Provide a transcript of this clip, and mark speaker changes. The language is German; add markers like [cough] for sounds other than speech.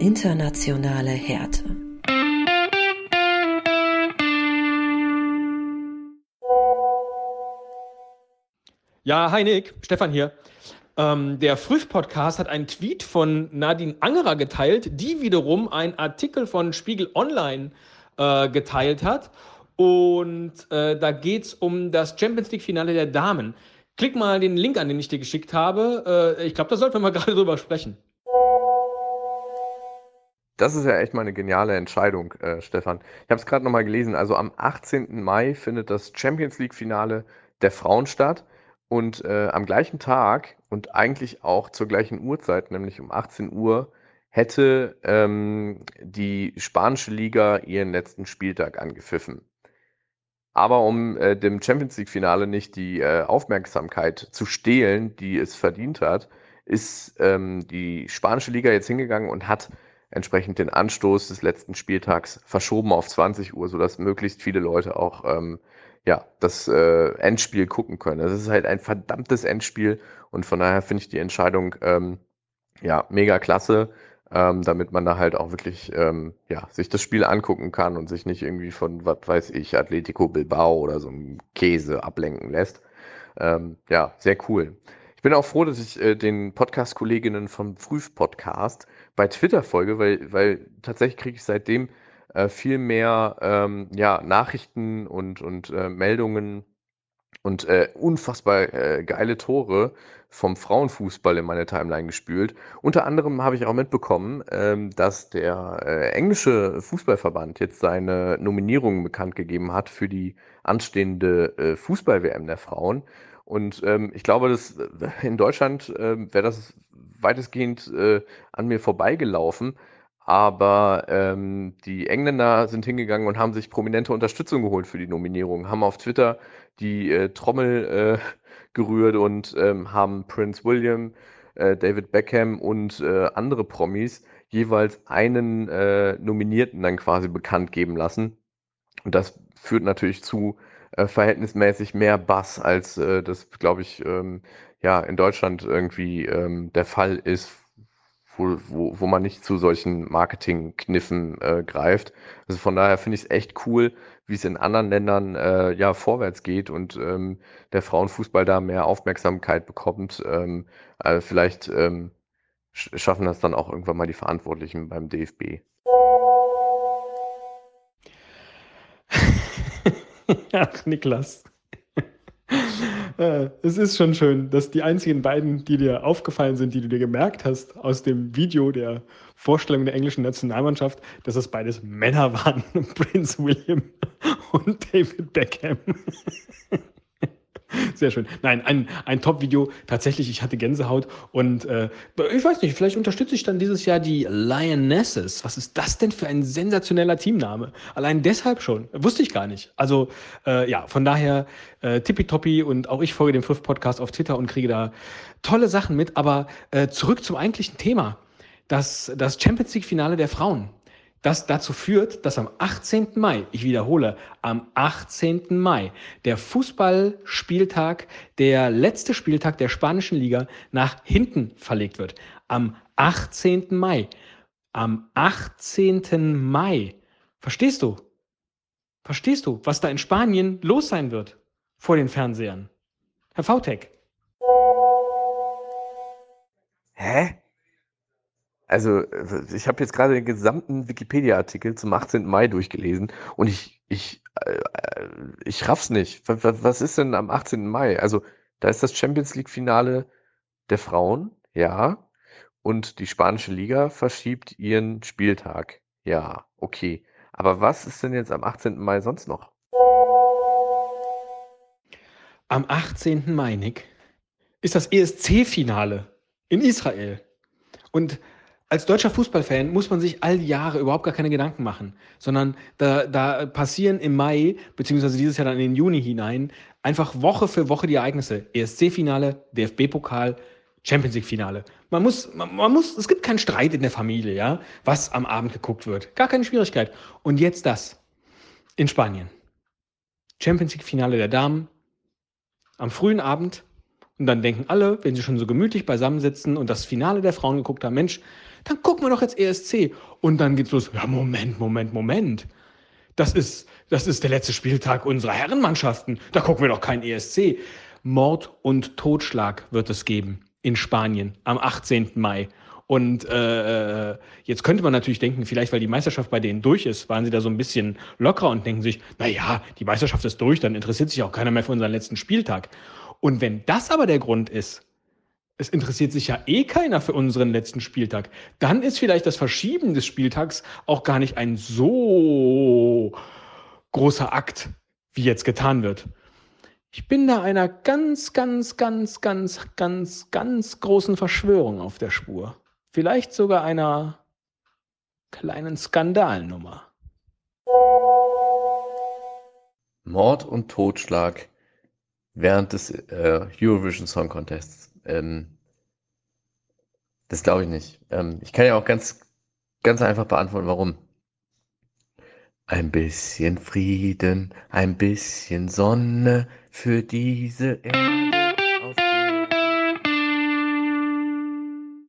Speaker 1: Internationale Härte.
Speaker 2: Ja, hi Nick, Stefan hier. Ähm, der Früh-Podcast hat einen Tweet von Nadine Angerer geteilt, die wiederum einen Artikel von Spiegel Online äh, geteilt hat. Und äh, da geht es um das Champions League-Finale der Damen. Klick mal den Link an, den ich dir geschickt habe. Äh, ich glaube, da sollten wir mal [laughs] gerade drüber sprechen.
Speaker 3: Das ist ja echt mal eine geniale Entscheidung, äh, Stefan. Ich habe es gerade nochmal gelesen. Also am 18. Mai findet das Champions League-Finale der Frauen statt. Und äh, am gleichen Tag und eigentlich auch zur gleichen Uhrzeit, nämlich um 18 Uhr, hätte ähm, die spanische Liga ihren letzten Spieltag angepfiffen. Aber um äh, dem Champions League-Finale nicht die äh, Aufmerksamkeit zu stehlen, die es verdient hat, ist ähm, die spanische Liga jetzt hingegangen und hat entsprechend den Anstoß des letzten Spieltags verschoben auf 20 Uhr, sodass möglichst viele Leute auch ähm, ja, das äh, Endspiel gucken können. Es ist halt ein verdammtes Endspiel und von daher finde ich die Entscheidung ähm, ja mega klasse, ähm, damit man da halt auch wirklich ähm, ja, sich das Spiel angucken kann und sich nicht irgendwie von, was weiß ich, Atletico Bilbao oder so einem Käse ablenken lässt. Ähm, ja, sehr cool. Ich bin auch froh, dass ich äh, den Podcast-Kolleginnen vom Früh-Podcast bei Twitter folge, weil, weil tatsächlich kriege ich seitdem äh, viel mehr ähm, ja, Nachrichten und, und äh, Meldungen und äh, unfassbar äh, geile Tore vom Frauenfußball in meine Timeline gespült. Unter anderem habe ich auch mitbekommen, ähm, dass der äh, englische Fußballverband jetzt seine Nominierungen bekannt gegeben hat für die anstehende äh, Fußball-WM der Frauen. Und ähm, ich glaube, dass äh, in Deutschland äh, wäre das weitestgehend äh, an mir vorbeigelaufen. Aber ähm, die Engländer sind hingegangen und haben sich prominente Unterstützung geholt für die Nominierung, haben auf Twitter die äh, Trommel äh, [laughs] gerührt und ähm, haben Prince William, äh, David Beckham und äh, andere Promis jeweils einen äh, Nominierten dann quasi bekannt geben lassen. Und das führt natürlich zu äh, verhältnismäßig mehr Bass, als das, glaube ich, ähm, ja, in Deutschland irgendwie ähm, der Fall ist wo, wo, wo man nicht zu solchen Marketingkniffen äh, greift. Also von daher finde ich es echt cool, wie es in anderen Ländern äh, ja vorwärts geht und ähm, der Frauenfußball da mehr Aufmerksamkeit bekommt. Ähm, also vielleicht ähm, schaffen das dann auch irgendwann mal die Verantwortlichen beim DFB. [laughs]
Speaker 2: Ach, Niklas. Äh, es ist schon schön, dass die einzigen beiden, die dir aufgefallen sind, die du dir gemerkt hast aus dem Video der Vorstellung der englischen Nationalmannschaft, dass das beides Männer waren, [laughs] Prince William und David Beckham. [laughs] [laughs] Sehr schön. Nein, ein, ein Top-Video. Tatsächlich, ich hatte Gänsehaut und äh, ich weiß nicht, vielleicht unterstütze ich dann dieses Jahr die Lionesses. Was ist das denn für ein sensationeller Teamname? Allein deshalb schon. Wusste ich gar nicht. Also äh, ja, von daher äh, tippitoppi und auch ich folge dem Fünf Podcast auf Twitter und kriege da tolle Sachen mit. Aber äh, zurück zum eigentlichen Thema. Das, das Champions League-Finale der Frauen das dazu führt, dass am 18. Mai, ich wiederhole, am 18. Mai der Fußballspieltag, der letzte Spieltag der spanischen Liga nach hinten verlegt wird. Am 18. Mai. Am 18. Mai. Verstehst du? Verstehst du, was da in Spanien los sein wird vor den Fernsehern? Herr Vautek.
Speaker 3: Hä? Also, ich habe jetzt gerade den gesamten Wikipedia-Artikel zum 18. Mai durchgelesen und ich, ich, äh, ich raff's nicht. Was ist denn am 18. Mai? Also, da ist das Champions League-Finale der Frauen, ja. Und die spanische Liga verschiebt ihren Spieltag. Ja, okay. Aber was ist denn jetzt am 18. Mai sonst noch?
Speaker 2: Am 18. Mai, Nick, ist das ESC-Finale in Israel. Und als deutscher Fußballfan muss man sich all die Jahre überhaupt gar keine Gedanken machen, sondern da, da passieren im Mai, beziehungsweise dieses Jahr dann in den Juni hinein, einfach Woche für Woche die Ereignisse. ESC-Finale, DFB-Pokal, Champions League-Finale. Man muss, man, man, muss, es gibt keinen Streit in der Familie, ja, was am Abend geguckt wird. Gar keine Schwierigkeit. Und jetzt das. In Spanien. Champions League-Finale der Damen. Am frühen Abend. Und dann denken alle, wenn sie schon so gemütlich beisammensitzen und das Finale der Frauen geguckt haben, Mensch, Dann gucken wir doch jetzt ESC. Und dann geht's los. Ja, Moment, Moment, Moment. Das ist, das ist der letzte Spieltag unserer Herrenmannschaften. Da gucken wir doch kein ESC. Mord und Totschlag wird es geben in Spanien am 18. Mai. Und äh, jetzt könnte man natürlich denken, vielleicht weil die Meisterschaft bei denen durch ist, waren sie da so ein bisschen lockerer und denken sich, na ja, die Meisterschaft ist durch, dann interessiert sich auch keiner mehr für unseren letzten Spieltag. Und wenn das aber der Grund ist, es interessiert sich ja eh keiner für unseren letzten Spieltag, dann ist vielleicht das Verschieben des Spieltags auch gar nicht ein so großer Akt, wie jetzt getan wird. Ich bin da einer ganz, ganz, ganz, ganz, ganz, ganz großen Verschwörung auf der Spur. Vielleicht sogar einer kleinen Skandalnummer.
Speaker 3: Mord und Totschlag während des äh, Eurovision Song Contests. Ähm, das glaube ich nicht. Ähm, ich kann ja auch ganz, ganz einfach beantworten, warum. Ein bisschen Frieden, ein bisschen Sonne für diese Erde.